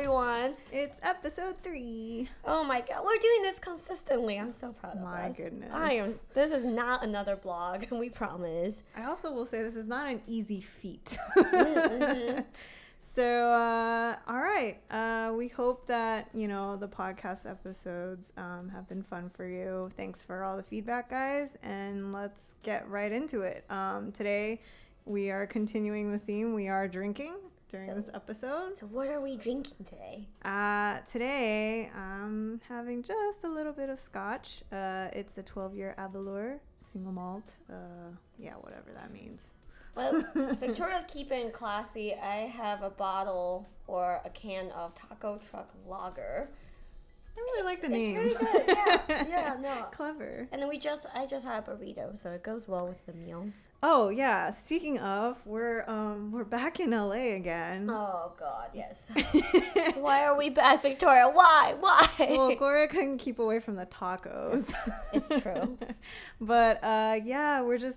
everyone. It's episode three. Oh my god, we're doing this consistently. I'm so proud of My us. My goodness. I am. This is not another blog. We promise. I also will say this is not an easy feat. Mm-hmm. so, uh, all right. Uh, we hope that, you know, the podcast episodes um, have been fun for you. Thanks for all the feedback, guys. And let's get right into it. Um, today, we are continuing the theme. We are drinking during So- this episode. So what are we drinking today? Uh, today, I'm having just a little bit of scotch. Uh, it's the 12 year Aberlour single malt. Uh, yeah, whatever that means. Well, Victoria's keeping classy. I have a bottle or a can of Taco Truck Lager. I really like the name. It's very good. Yeah, yeah, no. Clever. And then we just, I just had a burrito, so it goes well with the meal. Oh yeah. Speaking of, we're um we're back in LA again. Oh God, yes. Why are we back, Victoria? Why? Why? well, Gloria couldn't keep away from the tacos. It's true. but uh, yeah, we're just,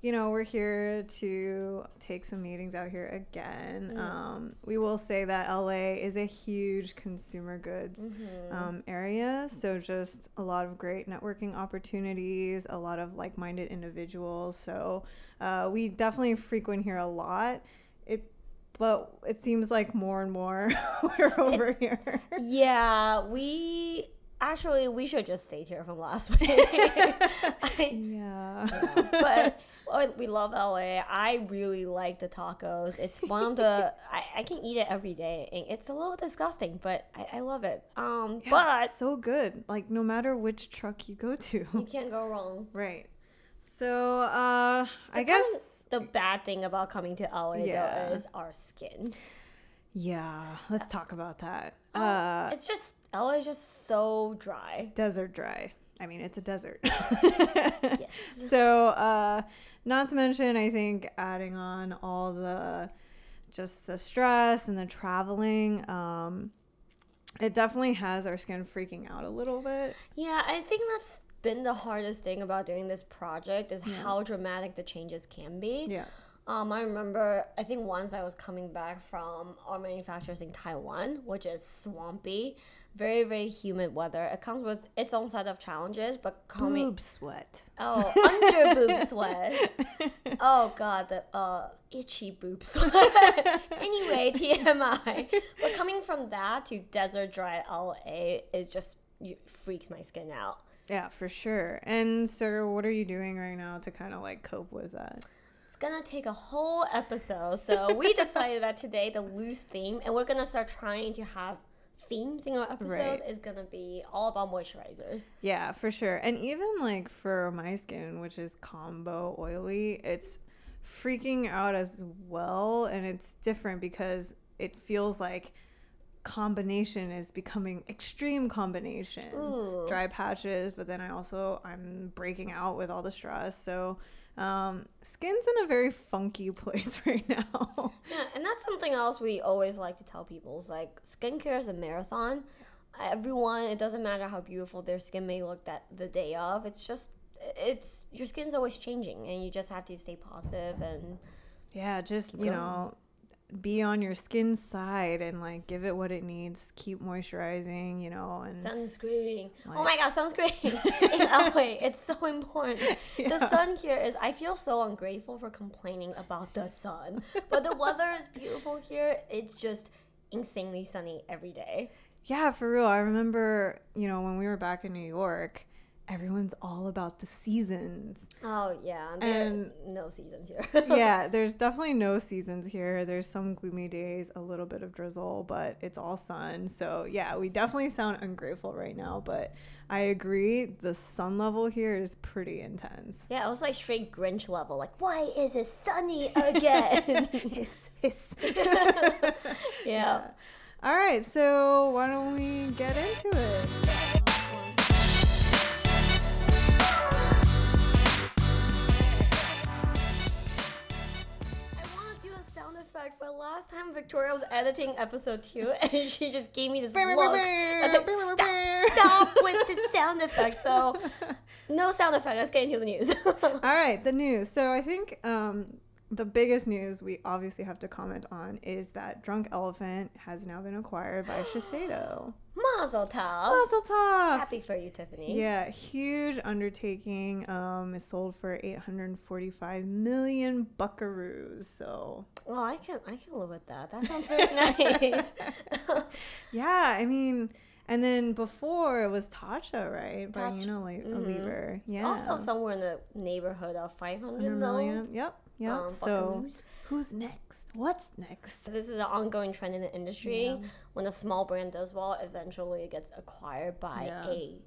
you know, we're here to take some meetings out here again. Mm. Um, we will say that LA is a huge consumer goods Mm-hmm. um, area. So just a lot of great networking opportunities, a lot of like-minded individuals. So uh, we definitely frequent here a lot. It, but it seems like more and more we're over here. Yeah, we actually we should just stay here from last week. I- yeah. but oh, we love LA. I really like the tacos. It's one of the I, I can eat it every day. And it's a little disgusting, but I, I love it. Um, Yeah, but so good. Like no matter which truck you go to. you can't go wrong. right. So uh I guess the bad thing about coming to LA Yeah. though is our skin. yeah, let's talk about that. Oh, Uh it's just LA is just so dry. desert dry. I mean, it's a desert. Yes. So, uh not to mention I think adding on all the just the stress and the traveling um it definitely has our skin freaking out a little bit. Yeah, I think that's been the hardest thing about doing this project is how dramatic the changes can be. Yeah. Um, I remember, I think once I was coming back from our manufacturers in Taiwan, which is swampy, very, very humid weather. It comes with its own set of challenges, but coming. Boob sweat. Oh, under boob sweat. Oh, God, the uh, itchy boob sweat. anyway, TMI. But coming from that to desert dry LA is just freaks my skin out. Yeah, for sure. And so what are you doing right now to kind of like cope with that? It's gonna take a whole episode. So we decided that today the loose theme, and we're gonna start trying to have themes in our episodes, Right. is gonna be all about moisturizers. Yeah, for sure. And even like for my skin, which is combo oily, it's freaking out as well. And it's different because it feels like combination is becoming extreme combination. Ooh. Dry patches, but then I also I'm breaking out with all the stress. So um, skin's in a very funky place right now. Yeah, and that's something else we always like to tell people is like skincare is a marathon. Everyone, it doesn't matter how beautiful their skin may look that the day of. It's just it's your skin's always changing, and you just have to stay positive and yeah, just you know, be on your skin's side and like give it what it needs. Keep moisturizing, you know, and Sunscreen. oh my god, sunscreen in oh, LA. It's so important. The sun here is, I feel so ungrateful for complaining about the sun. But the weather is beautiful here. It's just insanely sunny every day. Yeah, for real. I remember, you know, when we were back in New York, everyone's all about the seasons. Oh, yeah. And- no seasons here. yeah, there's definitely no seasons here. There's some gloomy days, a little bit of drizzle, but it's all sun. So, yeah, we definitely sound ungrateful right now, but I agree. The sun level here is pretty intense. Yeah, it was like straight Grinch level. Like, why is it sunny again? Hiss, hiss. yeah. All right, so why don't we get into it? Last time Victoria was editing episode two, and she just gave me this look. Was like, stop, stop with the sound effects. So, no sound effect. Let's get into the news. All right, the news. So I think um, the biggest news we obviously have to comment on is that Drunk Elephant has now been acquired by Shiseido. Mazel tov. Mazel tov! Happy for you, Tiffany. Yeah, huge undertaking. Um, it sold for 845 million buckaroos. So Well, I can I can live with that. That sounds very nice. yeah, I mean, and then before it was Tatcha, right? By Tatcha. Unilever. Mhm. A lever. Yeah, also somewhere in the neighborhood of 500 100 million. million. Yep, yep. um, so who's next? What's next? This is an ongoing trend in the industry. Yeah. When a small brand does well, eventually it gets acquired by Yeah. a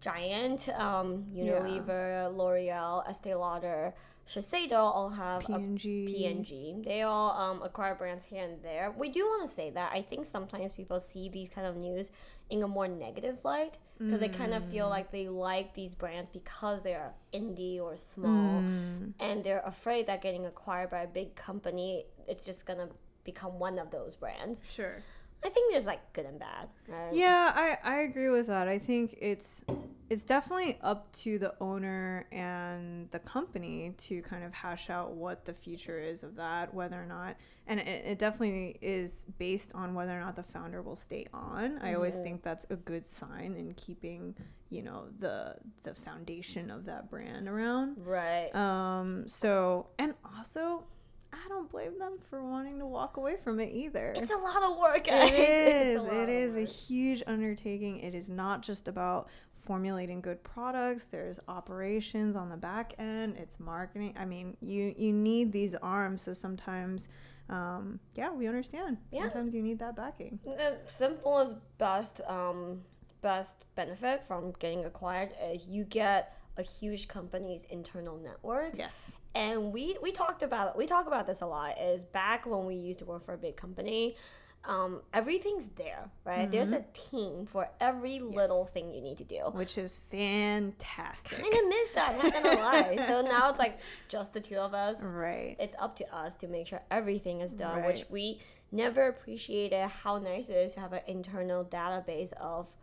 giant. Um, Unilever, L'Oreal, Estee Lauder, Shiseido all have a P&G. They all um, acquire brands here and there. We do want to say that I think sometimes people see these kind of news in a more negative light because they kind of Mm. feel like they like these brands because they're indie or small Mm. and they're afraid that getting acquired by a big company, it's just gonna become one of those brands. Sure. I think there's like good and bad. Right? Yeah, I, I agree with that. I think it's it's definitely up to the owner and the company to kind of hash out what the future is of that, whether or not, and it, it definitely is based on whether or not the founder will stay on. I always think that's a good sign in keeping, you know, the the foundation of that brand around. Right. Um. So and also. I don't blame them for wanting to walk away from it either. it's a lot of work, guys. It is. a lot It is a huge undertaking. It is not just about formulating good products. There's operations on the back end. It's marketing. I mean, you you need these arms. So sometimes, um, yeah, we understand. Yeah. Sometimes you need that backing. The simplest best um best benefit from getting acquired is you get a huge company's internal network. Yes. And we we talked about we talk about this a lot is back when we used to work for a big company um, everything's there right? There's a team for every little thing you need to do. Which is fantastic. kind of miss that not gonna lie. So now it's like just the two of us. Right. it's up to us to make sure everything is done which we never appreciated how nice it is to have an internal database of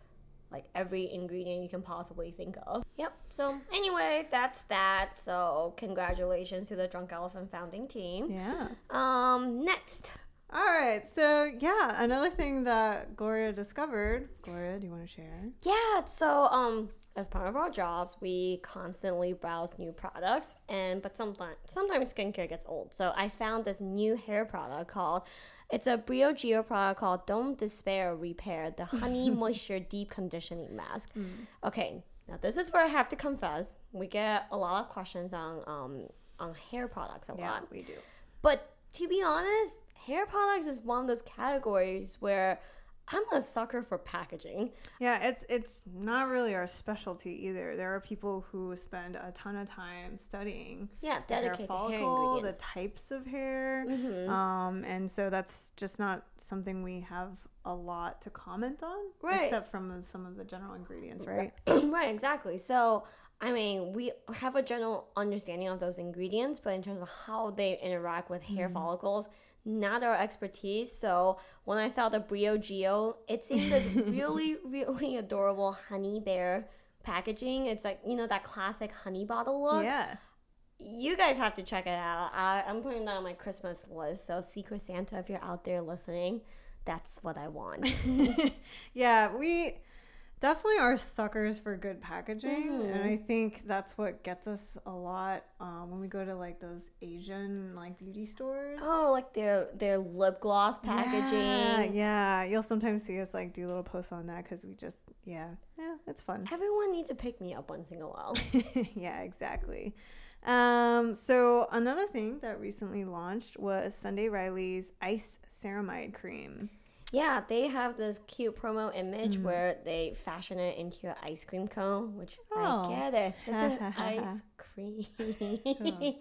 like every ingredient you can possibly think of. Yep. So anyway, that's that. So congratulations to the Drunk Elephant founding team. Yeah. Um, next. All right. So yeah, another thing that Gloria discovered. Gloria, do you want to share? Yeah. So um, as part of our jobs, we constantly browse new products, and but sometimes sometimes skincare gets old. So I found this new hair product called. It's a Briogeo product called Don't Despair Repair, the Honey Moisture Deep Conditioning Mask. Okay, now this is where I have to confess, we get a lot of questions on um on hair products a Yeah, lot. we do. But to be honest, hair products is one of those categories where I'm a sucker for packaging. Yeah, it's it's not really our specialty either. There are people who spend a ton of time studying Yeah, the hair dedicated hair, follicle, the types of hair, Mhm. um, and so that's just not something we have a lot to comment on, Right. except from some of the general ingredients, right? right, exactly. So, I mean, we have a general understanding of those ingredients, but in terms of how they interact with hair Mm-hmm. follicles, not our expertise. So, when I saw the Briogeo, it's in this really, really adorable honey bear packaging. It's like, you know, that classic honey bottle look. Yeah. You guys have to check it out. I, I'm putting that on my Christmas list. So, Secret Santa, if you're out there listening, that's what I want. yeah, we definitely are suckers for good packaging, Mm-hmm. and I think that's what gets us a lot um, when we go to like those Asian like beauty stores. oh, like their their lip gloss packaging. Yeah, yeah. You'll sometimes see us like do little posts on that because we just, yeah, yeah, it's fun. Everyone needs to pick me up once in a while. yeah, exactly. Um, so another thing that recently launched was Sunday Riley's Ice Ceramide Cream. Yeah, they have this cute promo image where they fashion it into an ice cream cone, which Oh. I get it. It's an ice cream.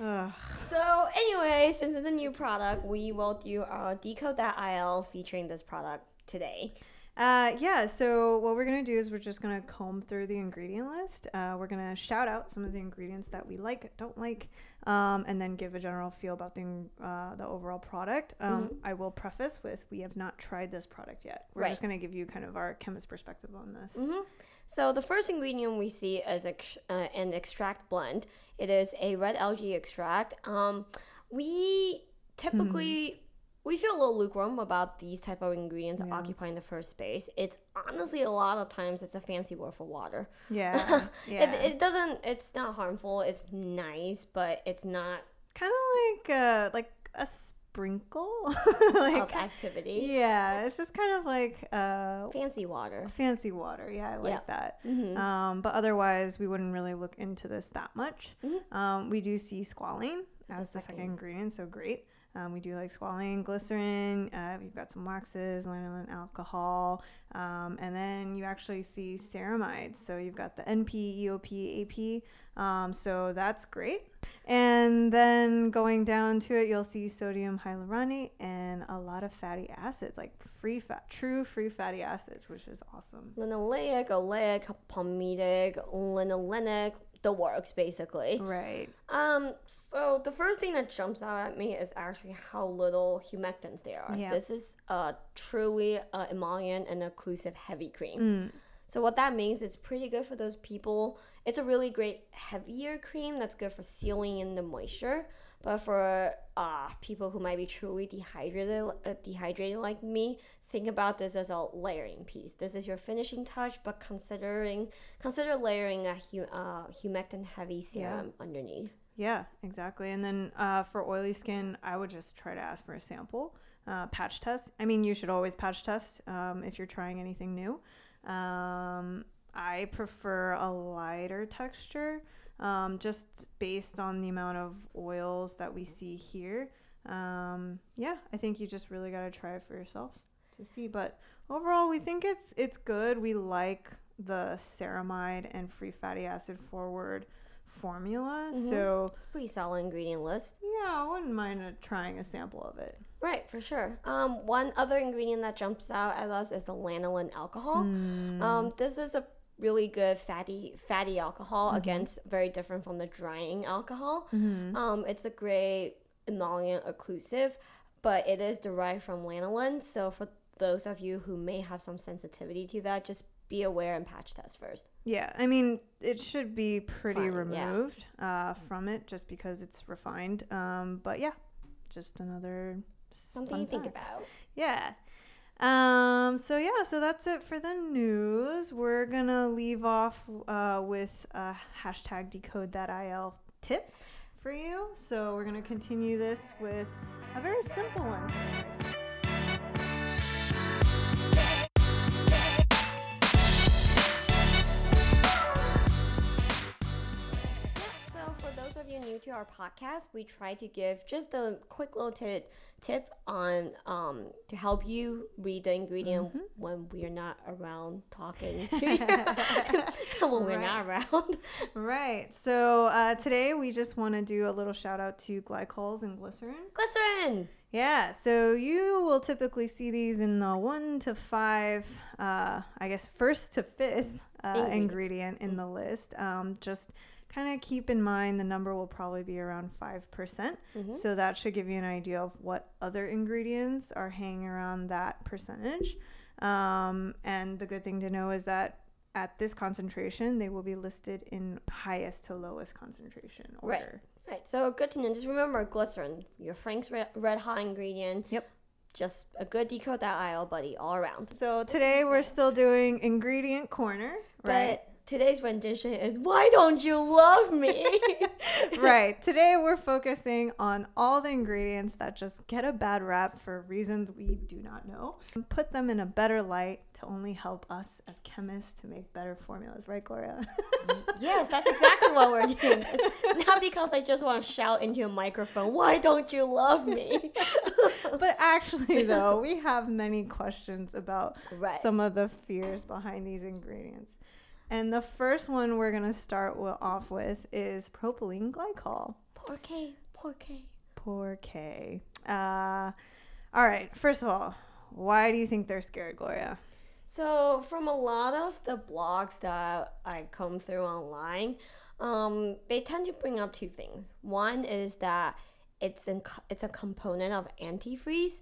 Ugh. so anyway, since it's a new product, we will do our decode.il featuring this product today. Uh, yeah, so what we're going to do is we're just going to comb through the ingredient list. Uh, we're going to shout out some of the ingredients that we like, don't like, um, and then give a general feel about the, uh, the overall product. Um, I will preface with we have not tried this product yet. We're just going to give you kind of our chemist perspective on this. hmm So the first ingredient we see is ex- uh, an extract blend. It is a red algae extract. Um, we typically we feel a little lukewarm about these type of ingredients Yeah. occupying the first space. It's honestly a lot of times it's a fancy word for water. Yeah. Yeah. It, it doesn't. It's not harmful. It's nice, but it's not kind of like a, like a sprinkle. like of activity. Yeah, it's just kind of like uh Fancy water. fancy water. Yeah, I like that. hmm Um, but otherwise, we wouldn't really look into this that much. Mhm. Um, we do see squalene As the second. ingredient, so great. Um, we do like squalene, glycerin. Uh, we've got some waxes, lanolin alcohol, um, and then you actually see ceramides. So you've got the NP, EOP, AP. Um, so that's great. And then going down to it, you'll see sodium hyaluronate and a lot of fatty acids, like free fat, true free fatty acids, which is awesome. Linoleic, oleic, palmitic, linolenic, the works basically. Right. Um, so the first thing that jumps out at me is actually how little humectants there are. Yeah. This is a truly uh, emollient and occlusive heavy cream. Mm. So what that means is pretty good for those people. It's a really great heavier cream that's good for sealing in the moisture. But for uh, people who might be truly dehydrated, uh, dehydrated like me, think about this as a layering piece. This is your finishing touch, but considering consider layering a hu- uh, humectant heavy Yeah. serum underneath. Yeah, exactly. And then uh, for oily skin, I would just try to ask for a sample, uh, patch test. I mean, you should always patch test um, if you're trying anything new. Um, I prefer a lighter texture, um, just based on the amount of oils that we see here. Um, yeah, I think you just really got to try it for yourself to see. But overall, we think it's it's good. We like the ceramide and free fatty acid forward formula. Mhm. So Pretty solid ingredient list. yeah, I wouldn't mind uh, trying a sample of it. Right, for sure. Um, one other ingredient that jumps out at us is the lanolin alcohol. Mm. Um, this is a really good fatty fatty alcohol. Mm-hmm. Again, it's very different from the drying alcohol. Mhm. Um, it's a great emollient occlusive, but it is derived from lanolin. So for those of you who may have some sensitivity to that, just be aware and patch test first. Yeah, I mean, it should be pretty Fine, yeah. removed uh, from it just because it's refined. Um, but yeah, just another Something to think about. Yeah. Um, so yeah, so that's it for the news. We're gonna leave off uh, with a hashtag decode that IL tip for you. So we're gonna continue this with a very simple one of new to our podcast, we try to give just a quick little tip, tip on um, to help you read the ingredient Mm-hmm. when we're not around talking to you, when we're not around. Right. So uh, today we just want to do a little shout out to glycols and glycerin. Glycerin. Yeah, so you will typically see these in the one to five, uh, I guess, first to fifth uh, Ingredient. ingredient in the list. Um, just kind of keep in mind the number will probably be around 5%. percent Mhm. So that should give you an idea of what other ingredients are hanging around that percentage. Um, and the good thing to know is that at this concentration, they will be listed in highest to lowest concentration Right. order. Right. So good to know. Just remember glycerin, your Frank's red, red hot ingredient. Yep. Just a good decode that aisle, buddy, all around. So today we're still doing ingredient corner, right? Today's rendition is "Why Don't You Love Me?" right. Today we're focusing on all the ingredients that just get a bad rap for reasons we do not know and put them in a better light to only help us as chemists to make better formulas, right, Gloria? yes, that's exactly what we're doing. This. Not because I just want to shout into a microphone, "Why don't you love me?" but actually, though, we have many questions about Right. some of the fears behind these ingredients. And the first one we're going to start off with is propylene glycol. Poor K, poor K. Poor K. Uh, all right. First of all, why do you think they're scared, Gloria? So, from a lot of the blogs that I've come through online, um, they tend to bring up two things. One is that it's in, it's a component of antifreeze,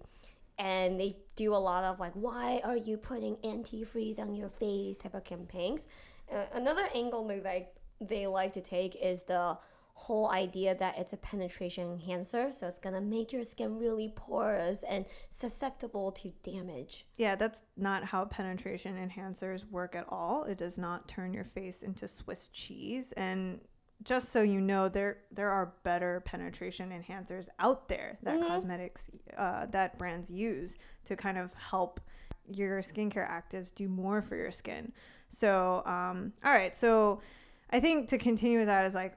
and they do a lot of like, why are you putting antifreeze on your face type of campaigns. Uh, another angle they like they like to take is the whole idea that it's a penetration enhancer, so it's gonna make your skin really porous and susceptible to damage. Yeah, that's not how penetration enhancers work at all. It does not turn your face into Swiss cheese. And just so you know, there there are better penetration enhancers out there that mm-hmm. cosmetics uh, that brands use to kind of help your skincare actives do more for your skin. So, um, all right, so I think to continue with that is like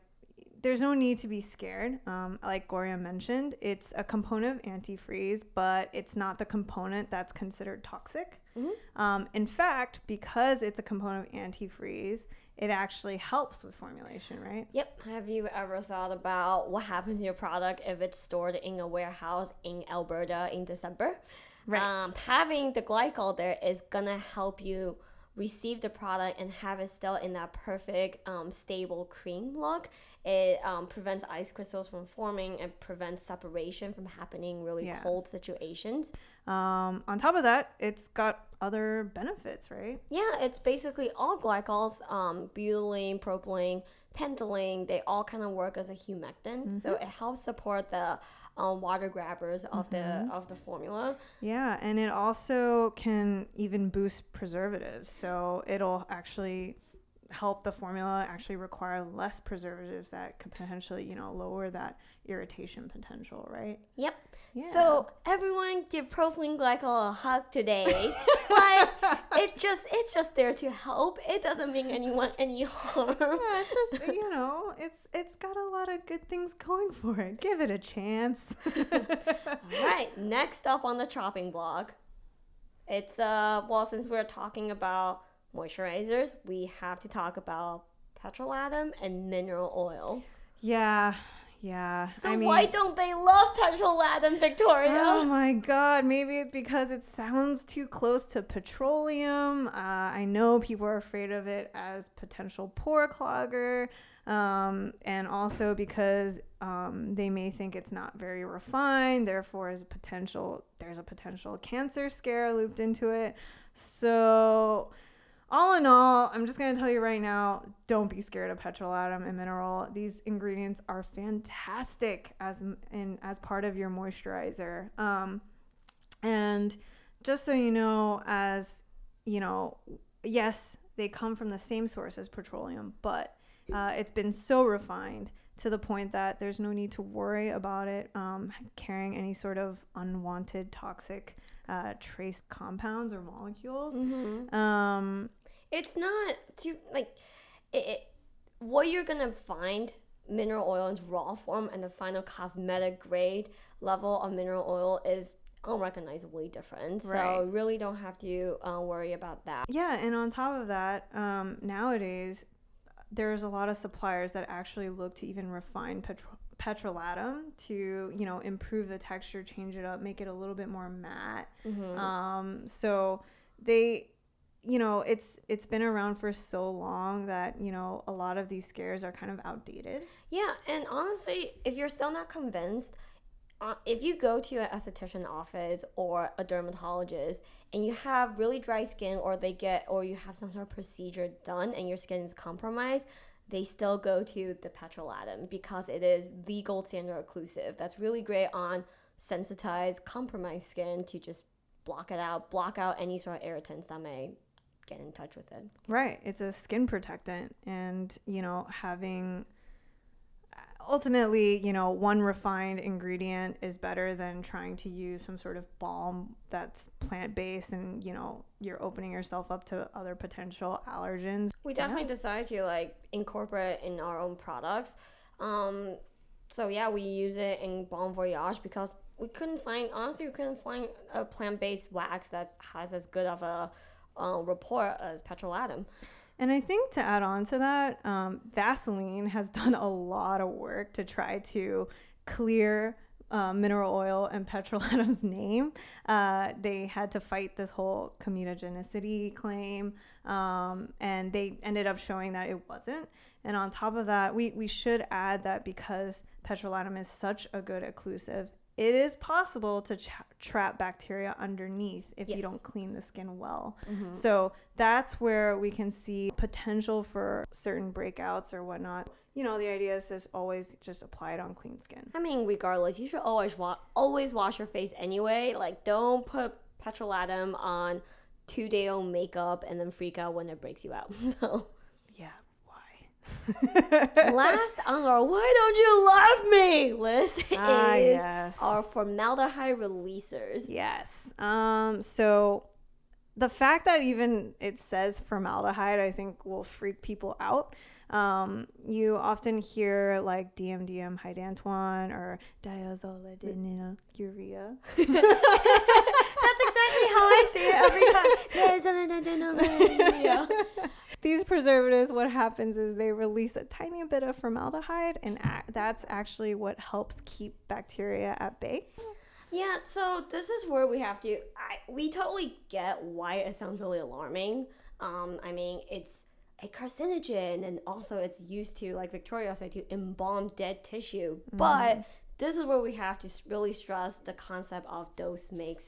there's no need to be scared. Um, like Gloria mentioned, it's a component of antifreeze, but it's not the component that's considered toxic. Mm-hmm. Um, in fact, because it's a component of antifreeze, it actually helps with formulation, right? Yep. Have you ever thought about what happens to your product if it's stored in a warehouse in Alberta in December? Right. Um, having the glycol there is gonna help you receive the product and have it still in that perfect um, stable cream look it um, prevents ice crystals from forming and prevents separation from happening really yeah. cold situations. Um, on top of that, it's got other benefits, right? Yeah, it's basically all glycols, um, butylene, propylene, pentylene, they all kind of work as a humectant. Mm-hmm. So it helps support the um, water grabbers of mm-hmm. the of the formula. Yeah, and it also can even boost preservatives. So it'll actually help the formula actually require less preservatives that could potentially, you know, lower that irritation potential, right? Yep. Yeah. So everyone give propylene glycol a hug today. but just it's just there to help. It doesn't mean anyone any harm. Yeah, it's just you know, it's it's got a lot of good things going for it. Give it a chance. All right. Next up on the chopping block. It's uh well since we're talking about moisturizers, we have to talk about petrolatum and mineral oil. Yeah, yeah. So I mean, why don't they love petrolatum, Victoria? Oh my god, maybe it's because it sounds too close to petroleum. Uh, I know people are afraid of it as potential pore clogger. Um, and also because um, they may think it's not very refined, therefore is a potential there's a potential cancer scare looped into it. So all in all, I'm just gonna tell you right now, don't be scared of petrolatum and mineral. These ingredients are fantastic as in as part of your moisturizer. Um, and just so you know, as you know, yes, they come from the same source as petroleum, but uh, it's been so refined to the point that there's no need to worry about it um, carrying any sort of unwanted toxic uh, trace compounds or molecules. Mm-hmm. Um, it's not too like it, it, what you're gonna find mineral oil in raw form and the final cosmetic grade level of mineral oil is unrecognizably different. Right. So really don't have to uh, worry about that. Yeah, and on top of that, um, nowadays there's a lot of suppliers that actually look to even refine petro- petrolatum to you know improve the texture, change it up, make it a little bit more matte. Mm-hmm. Um, so they you know it's it's been around for so long that you know a lot of these scares are kind of outdated. Yeah and honestly if you're still not convinced uh, if you go to an esthetician office or a dermatologist and you have really dry skin or they get or you have some sort of procedure done and your skin is compromised they still go to the petrolatum because it is the gold standard occlusive that's really great on sensitized compromised skin to just block it out block out any sort of irritants that may get in touch with it. Right. It's a skin protectant. And, you know, having ultimately, you know, one refined ingredient is better than trying to use some sort of balm that's plant based and, you know, you're opening yourself up to other potential allergens. We definitely yeah. decided to like incorporate in our own products. Um, so yeah, we use it in Bon Voyage because we couldn't find honestly we couldn't find a plant based wax that has as good of a uh, report as petrolatum. And I think to add on to that, um, Vaseline has done a lot of work to try to clear uh, mineral oil and petrolatum's name. Uh, they had to fight this whole comedogenic claim, um, and they ended up showing that it wasn't. And on top of that, we, we should add that because petrolatum is such a good occlusive, it is possible to tra- trap bacteria underneath if Yes. you don't clean the skin well. Mhm. So that's where we can see potential for certain breakouts or whatnot. You know, the idea is to always just apply it on clean skin. I mean, regardless, you should always wa- always wash your face anyway. Like, don't put petrolatum on two day old makeup and then freak out when it breaks you out. So? last on our "Why don't you love me?" list is Ah, yes. our formaldehyde releasers. Yes. Um, so the fact that even it says formaldehyde, I think will freak people out. Um, you often hear like DMDM hydantoin or diazoledininuria. That's exactly how I say it every time. These preservatives, what happens is they release a tiny bit of formaldehyde, and that's actually what helps keep bacteria at bay. Yeah, so this is where we have to. I we totally get why it sounds really alarming. Um, I mean, it's a carcinogen, and also it's used to, like Victoria said, to embalm dead tissue. But this is where we have to really stress the concept of dose makes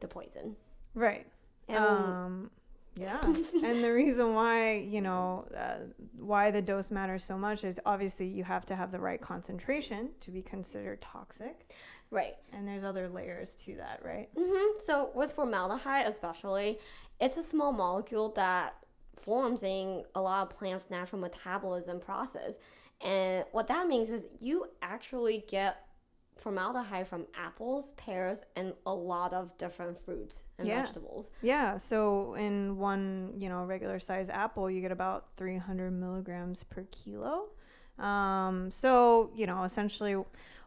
the poison. Right. And Um, yeah. and the reason why, you know, uh, why the dose matters so much is obviously you have to have the right concentration to be considered toxic. right. And there's other layers to that, right? hmm So with formaldehyde, especially, it's a small molecule that forms in a lot of plants' natural metabolism process, and what that means is you actually get formaldehyde from apples, pears, and a lot of different fruits and Yeah. vegetables. Yeah. So in one, you know, regular size apple, you get about 300 milligrams per kilo. Um, so, you know, essentially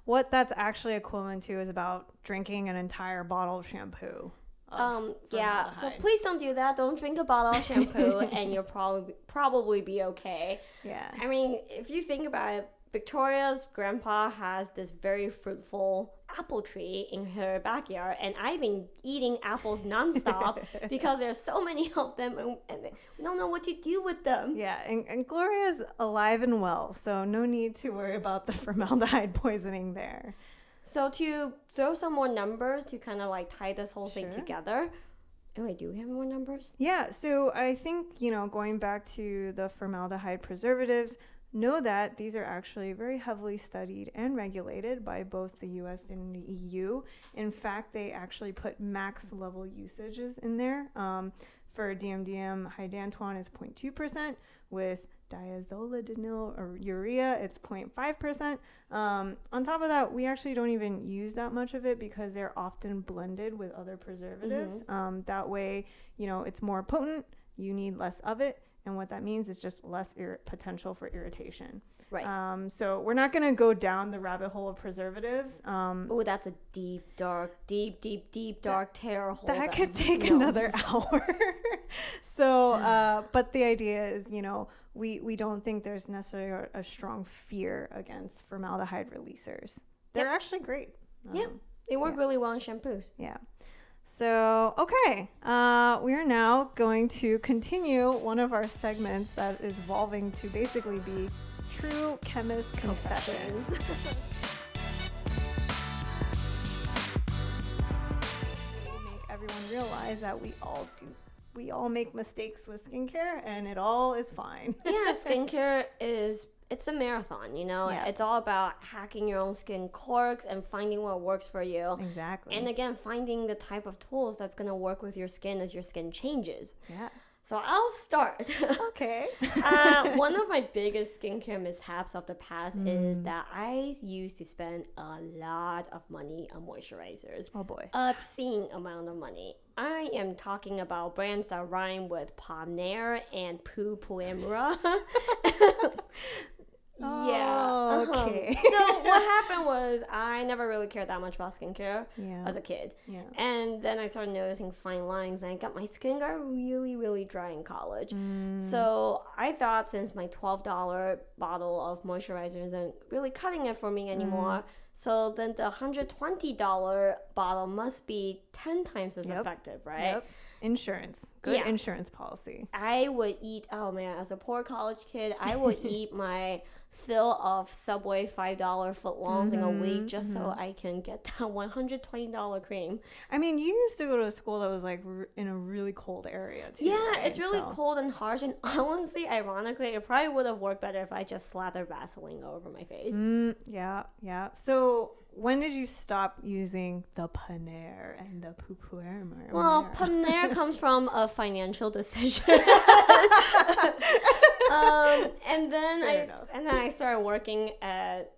what that's actually equivalent to is about drinking an entire bottle of shampoo. of Um, yeah, so please don't do that. Don't drink a bottle of shampoo, and you'll probably probably be okay. Yeah. I mean, if you think about it, Victoria's grandpa has this very fruitful apple tree in her backyard, and I've been eating apples nonstop because there's so many of them, and, and we don't know what to do with them. Yeah, and, and Gloria's alive and well, so no need to worry about the formaldehyde poisoning there. So to throw some more numbers to kind of like tie this whole thing together. Oh wait, do we have more numbers? Yeah, so I think, you know, going back to the formaldehyde preservatives, know that these are actually very heavily studied and regulated by both the US and the EU. In fact, they actually put max level usages in there. Um, for DMDM, hydantoin is 0.2%. With diazolidinyl or urea, it's 0.5%. Um, on top of that, we actually don't even use that much of it because they're often blended with other preservatives. Um, that way, you know, it's more potent, you need less of it. And what that means is just less ir- potential for irritation. Right. Um, so we're not going to go down the rabbit hole of preservatives. Um, oh, that's a deep, dark, deep, deep, deep, dark terror hole. that could take no. another hour. so, uh, but the idea is, you know, we, we don't think there's necessarily a, a strong fear against formaldehyde releasers. They're actually great. Yeah. Um, They work Yeah. really well in shampoos. Yeah. So, okay, uh, we are now going to continue one of our segments that is evolving to basically be True Chemist Confessions. make everyone realize that we all do, we all make mistakes with skincare and it all is fine. yeah, skincare is it's a marathon, you know. Yeah. It's all about hacking your own skin quirks and finding what works for you. exactly. And again, finding the type of tools that's gonna work with your skin as your skin changes. yeah. So I'll start. Okay. uh, one of my biggest skincare mishaps of the past is Mm. that I used to spend a lot of money on moisturizers. oh boy. Obscene amount of money. I am talking about brands that rhyme with Pomnair and Poo Puemura. yeah. Uh-huh. okay. so what happened was I never really cared that much about skincare Yeah. as a kid. Yeah. And then I started noticing fine lines, and I got my skin got really, really dry in college. Mm. So I thought since my twelve dollar bottle of moisturizer isn't really cutting it for me anymore, Mm. so then the hundred twenty dollar bottle must be ten times as Yep. effective, right? Yep. insurance. Good Yeah. insurance policy. I would eat. Oh man, as a poor college kid, I would eat my fill of Subway five dollar footlongs in a Mm-hmm, week just so I can get that one hundred twenty dollar cream. I mean, you used to go to a school that was like r- in a really cold area too. Yeah, right? it's really So- cold and harsh, and honestly, ironically, it probably would have worked better if I just slathered Vaseline over my face. Mm, yeah, yeah. So when did you stop using the Paner and the Pupuer? Well, paner comes from a financial decision. Um, and then Fair I enough. and then I started working at.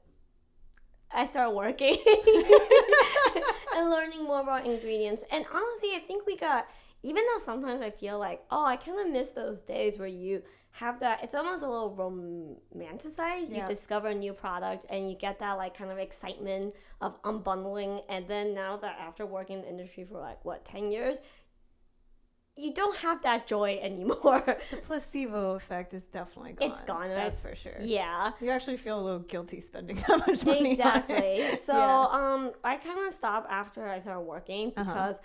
I started working and learning more about ingredients. And honestly, I think we got. Even though sometimes I feel like, oh, I kind of miss those days where you have that. It's almost a little romanticized. Yeah. You discover a new product and you get that like kind of excitement of unbundling. And then now that after working in the industry for like what ten years, you don't have that joy anymore. the placebo effect is definitely gone. It's gone, right? That's for sure. yeah. You actually feel a little guilty spending that much money. Exactly. So Yeah. um, I kind of stopped after I started working Uh-huh. because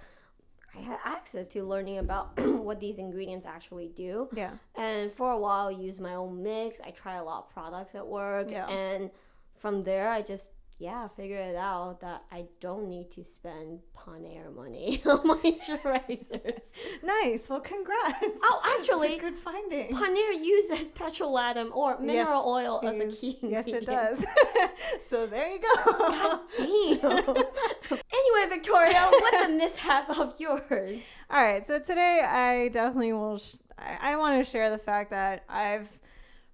I had access to learning about what these ingredients actually do. Yeah. And for a while, I used my own mix. I tried a lot of products at work, Yeah. and from there, I just yeah figured it out that I don't need to spend Paneer money on moisturizers. Nice. Well, congrats. Oh, That's a actually, good finding. Paneer uses petrolatum or mineral Yes, oil as a key Yes, it does. so there you go. Anyway, Victoria, what's a mishap of yours? All right, so today I definitely will. Sh- I, I want to share the fact that I've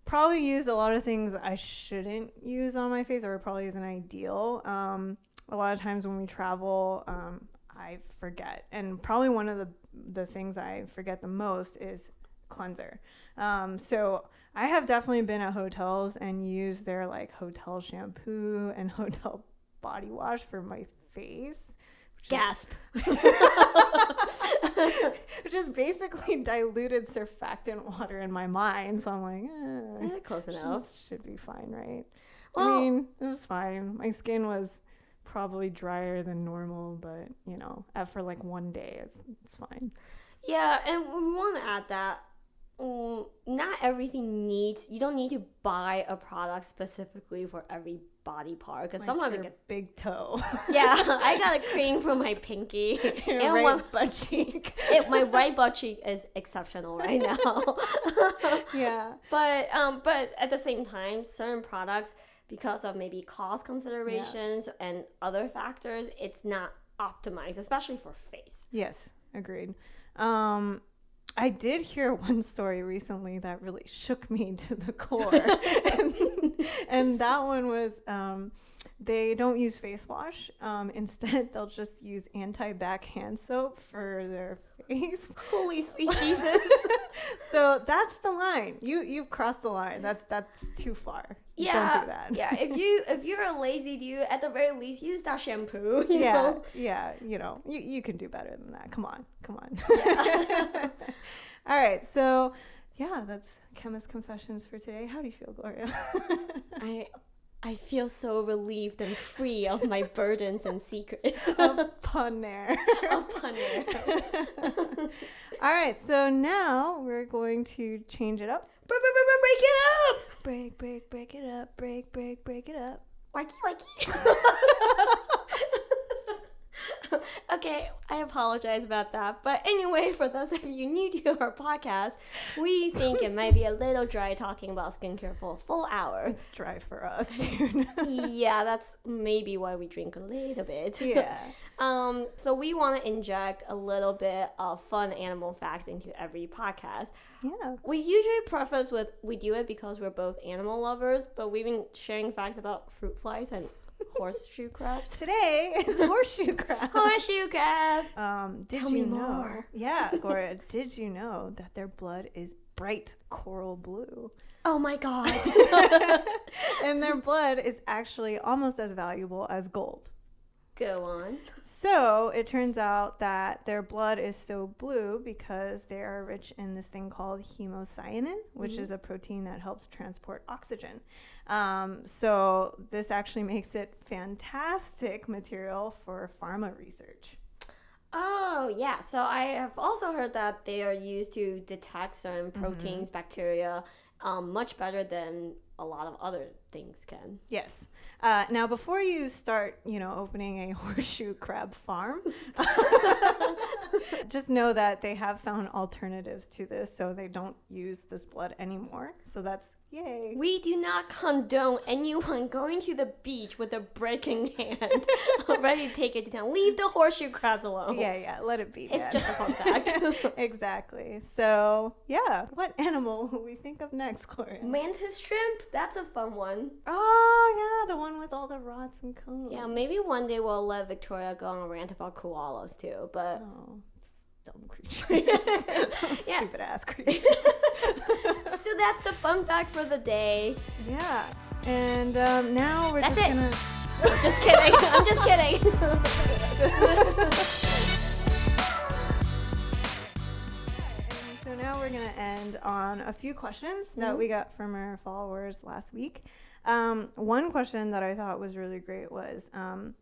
probably used a lot of things I shouldn't use on my face, or probably isn't ideal. Um, a lot of times when we travel, um, I forget, and probably one of the the things I forget the most is cleanser. Um, so I have definitely been at hotels and used their like hotel shampoo and hotel body wash for my face. Gasp. which is basically diluted surfactant water in my mind. So I'm like, eh, Eh, Close enough. should be fine, right? Well- I mean, it was fine. My skin was probably drier than normal, but you know, for like one day, it's it's fine. Yeah, and we want to add that mm, not everything needs, you don't need to buy a product specifically for every body part because Like sometimes it gets. big toe, Yeah, I got a cream for my pinky. your and right one, butt cheek. it, my right butt cheek is exceptional right now. yeah, but um but at the same time certain products because of maybe cost considerations and other factors it's not optimized especially for face yes, agreed. Um, I did hear one story recently that really shook me to the core. and, and that one was um, they don't use face wash. Um, instead, they'll just use anti back hand soap for their face. holy sweet jesus so that's the line. You you've crossed the line. That's that's too far. yeah Don't do that. yeah if you if you're a lazy dude at the very least use that shampoo you yeah, know yeah, you know, you, you can do better than that. Come on, come on. All right, so yeah, that's chemist confessions for today. How do you feel, Gloria? i i feel so relieved and free of my burdens and secrets Of pun there. upon there All right, so now we're going to change it up. Break, break it up Break, break, break it up. Break, break, break it up. Wacky, wacky. okay, I apologize about that. But anyway, for those of you new to our podcast, we think it might be a little dry talking about skincare for a full hour. It's dry for us, dude. yeah, that's maybe why we drink a little bit. yeah. Um, so we want to inject a little bit of fun animal facts into every podcast. Yeah. We usually preface with we do it because we're both animal lovers, but we've been sharing facts about fruit flies and horseshoe crabs. Today is horseshoe crab. Horseshoe crab. Um, did Tell you me know? more. Yeah, Gloria, did you know that their blood is bright coral blue? Oh my god. and their blood is actually almost as valuable as gold. Go on. So it turns out that their blood is so blue because they are rich in this thing called hemocyanin, which is a protein that helps transport oxygen. Um, so this actually makes it fantastic material for pharma research. Oh, yeah. So I have also heard that they are used to detect certain Mm-hmm. proteins, bacteria, um, much better than a lot of other things can. Yes. Uh, now, before you start, you know, opening a horseshoe crab farm, just know that they have found alternatives to this, so they don't use this blood anymore. So that's yay. We do not condone anyone going to the beach with a breaking hand, ready to take it to town. Leave the horseshoe crabs alone. Yeah, yeah, let it be. It's Dad. just a fun fact. exactly. So, yeah, what animal will we think of next, Gloria? Mantis shrimp, that's a fun one. Oh, yeah, the one with all the rods and cones. Yeah, maybe one day we'll let Victoria go on a rant about koalas too. But Oh, dumb creatures. Yeah. Stupid ass creatures. so that's the fun fact for the day. yeah. And um, now we're That's just it. gonna. Just kidding. I'm just kidding. So now we're going to end on a few questions that we got from our followers last week. Um, one question that I thought was really great was um,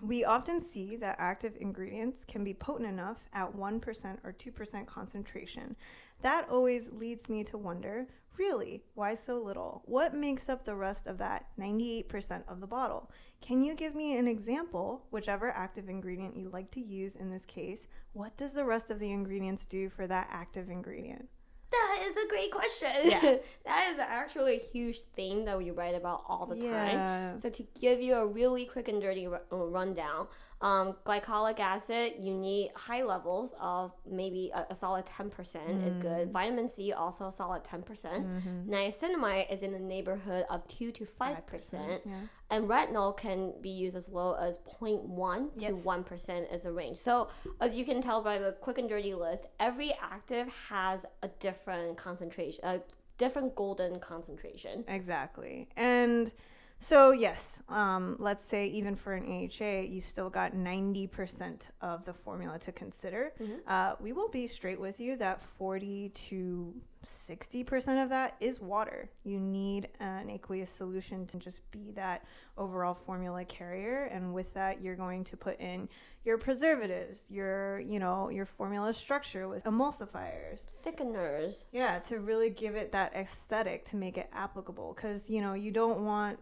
we often see that active ingredients can be potent enough at 1% or 2% concentration. That always leads me to wonder really, why so little? What makes up the rest of that 98% of the bottle? Can you give me an example, whichever active ingredient you like to use in this case? What does the rest of the ingredients do for that active ingredient? That is a great question. Yeah. that is actually a huge thing that we write about all the Yeah. time. So to give you a really quick and dirty uh, rundown, um, glycolic acid, you need high levels of maybe a, a solid 10% is Mm. good. Vitamin C, also a solid 10%. percent Mm-hmm. Niacinamide is in the neighborhood of 2 to 5%. Yeah. And retinol can be used as low as 0.1 to Yes. 1% as a range. So, as you can tell by the quick and dirty list, every active has a different concentration, a different golden concentration. Exactly. And so, yes, um, let's say even for an AHA, you still got 90% of the formula to consider. Uh, we will be straight with you that 40 to 60% of that is water. You need an aqueous solution to just be that overall formula carrier. And with that, you're going to put in your preservatives, your, you know, your formula structure with emulsifiers, Thickeners. yeah, to really give it that aesthetic to make it applicable. Because, you know, you don't want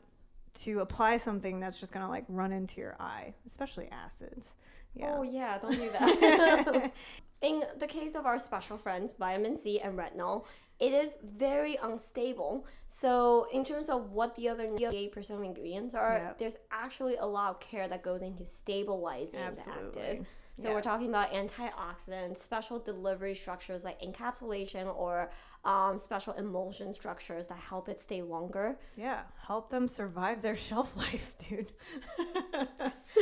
to apply something that's just going to like run into your eye, especially acids. Yeah. Oh, yeah, don't do that. In the case of our special friends, vitamin C and retinol, it is very unstable. So, in terms of what the other 98% of ingredients are, Yeah. there's actually a lot of care that goes into stabilizing the Absolutely. active. So, Yeah. we're talking about antioxidants, special delivery structures like encapsulation or um, special emulsion structures that help it stay longer. Yeah. Help them survive their shelf life, dude.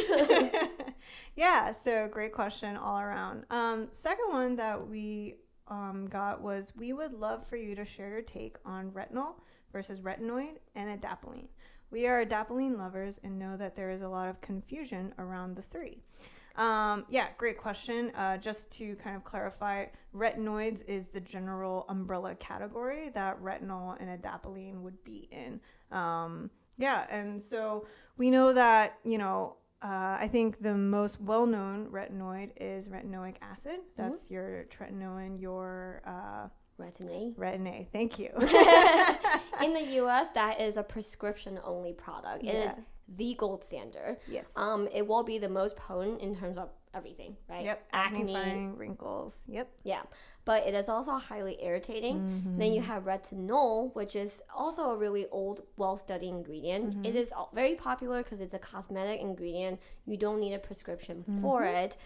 yeah. So, great question all around. Um, second one that we um, got was we would love for you to share your take on retinol versus retinoid and adapalene. We are adapalene lovers and know that there is a lot of confusion around the three. Um, yeah, great question. Uh, just to kind of clarify, retinoids is the general umbrella category that retinol and adapalene would be in. Um, yeah, and so we know that, you know, uh, I think the most well known retinoid is retinoic acid. That's your tretinoin, your uh, Retin-A. retin A. Thank you. In the US, that is a prescription only product. It is Yeah. the gold standard. yes. Um, it will be the most potent in terms of everything, right? Yep. Acne. Acne, wrinkles. Yep. Yeah. But it is also highly irritating. Mm-hmm. Then you have retinol, which is also a really old, well studied ingredient. Mm-hmm. It is very popular because it's a cosmetic ingredient. You don't need a prescription Mm-hmm. for it.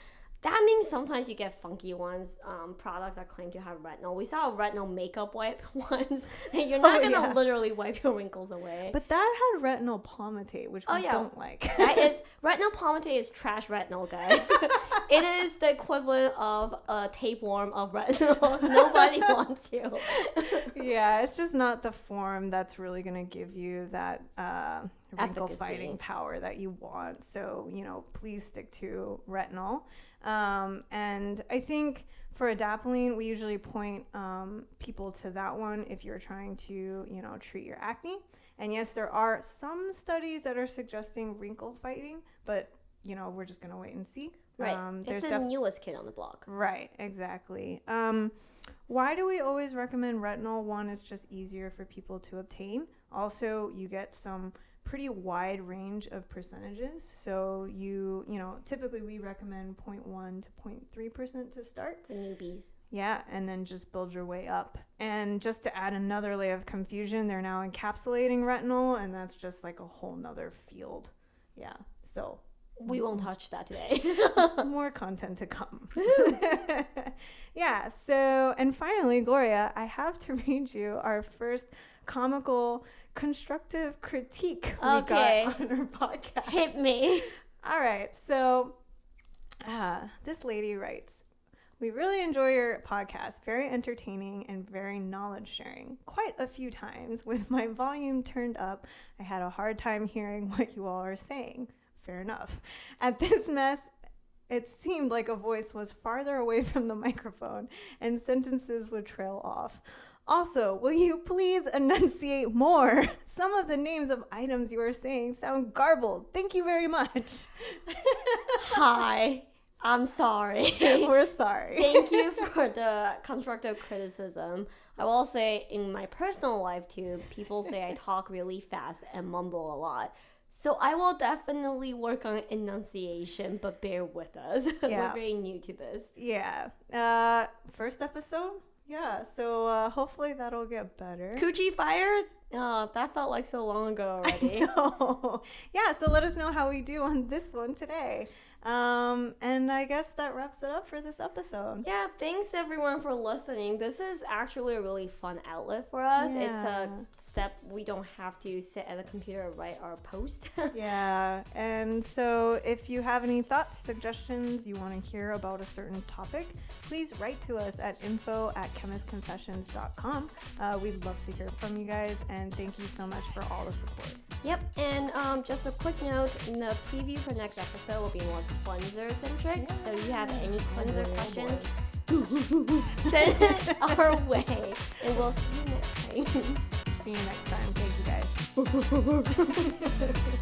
That means sometimes you get funky ones, um, products that claim to have retinol. We saw a retinol makeup wipe once, and you're not Oh, gonna yeah. literally wipe your wrinkles away. But that had retinyl palmitate, which Oh, yeah. don't like. that is retinyl palmitate is trash retinol, guys. it is the equivalent of a tapeworm of retinols. Nobody wants you. yeah, it's just not the form that's really going to give you that uh, wrinkle fighting power that you want. So, you know, please stick to retinol. Um, and I think for adapalene, we usually point um, people to that one if you're trying to, you know, treat your acne. And yes, there are some studies that are suggesting wrinkle fighting, but, you know, we're just going to wait and see. Right. Um, it's the def- newest kid on the block. Right, exactly. Um, why do we always recommend retinol? One, it's just easier for people to obtain. Also, you get some pretty wide range of percentages. So you, you know, typically we recommend 0.1 to 0.3% to start. For newbies. Yeah, and then just build your way up. And just to add another layer of confusion, they're now encapsulating retinol, and that's just like a whole nother field. Yeah, so We won't touch that today. more content to come. yeah, so, and finally, Gloria, I have to read you our first comical constructive critique we Okay. got on our podcast. Hit me. All right. So, uh, this lady writes We really enjoy your podcast. Very entertaining and very knowledge sharing. Quite a few times with my volume turned up, I had a hard time hearing what you all are saying. Fair enough. At this mess, it seemed like a voice was farther away from the microphone and sentences would trail off. Also, will you please enunciate more? Some of the names of items you are saying sound garbled. Thank you very much. Hi. I'm sorry. We're sorry. Thank you for the constructive criticism. I will say, in my personal life too, people say I talk really fast and mumble a lot. So I will definitely work on enunciation, but bear with us. Yeah. We're very new to this. Yeah. Uh, first episode. Yeah. So uh, hopefully that'll get better. Coochie fire? Oh, that felt like so long ago already. Yeah. So let us know how we do on this one today. Um, and I guess that wraps it up for this episode. Yeah, thanks everyone for listening. This is actually a really fun outlet for us. It's Yeah. a step we don't have to sit at the computer and write our post. Yeah. And so if you have any thoughts, suggestions, you want to hear about a certain topic, please write to us at info at chemistconfessions.com. Uh, we'd love to hear from you guys. And thank you so much for all the support. yep, and um, just a quick note the preview for next episode will be more cleanser centric. So if you have any cleanser oh questions, send it our way. And we'll see you next time. See you next time. Thank you guys.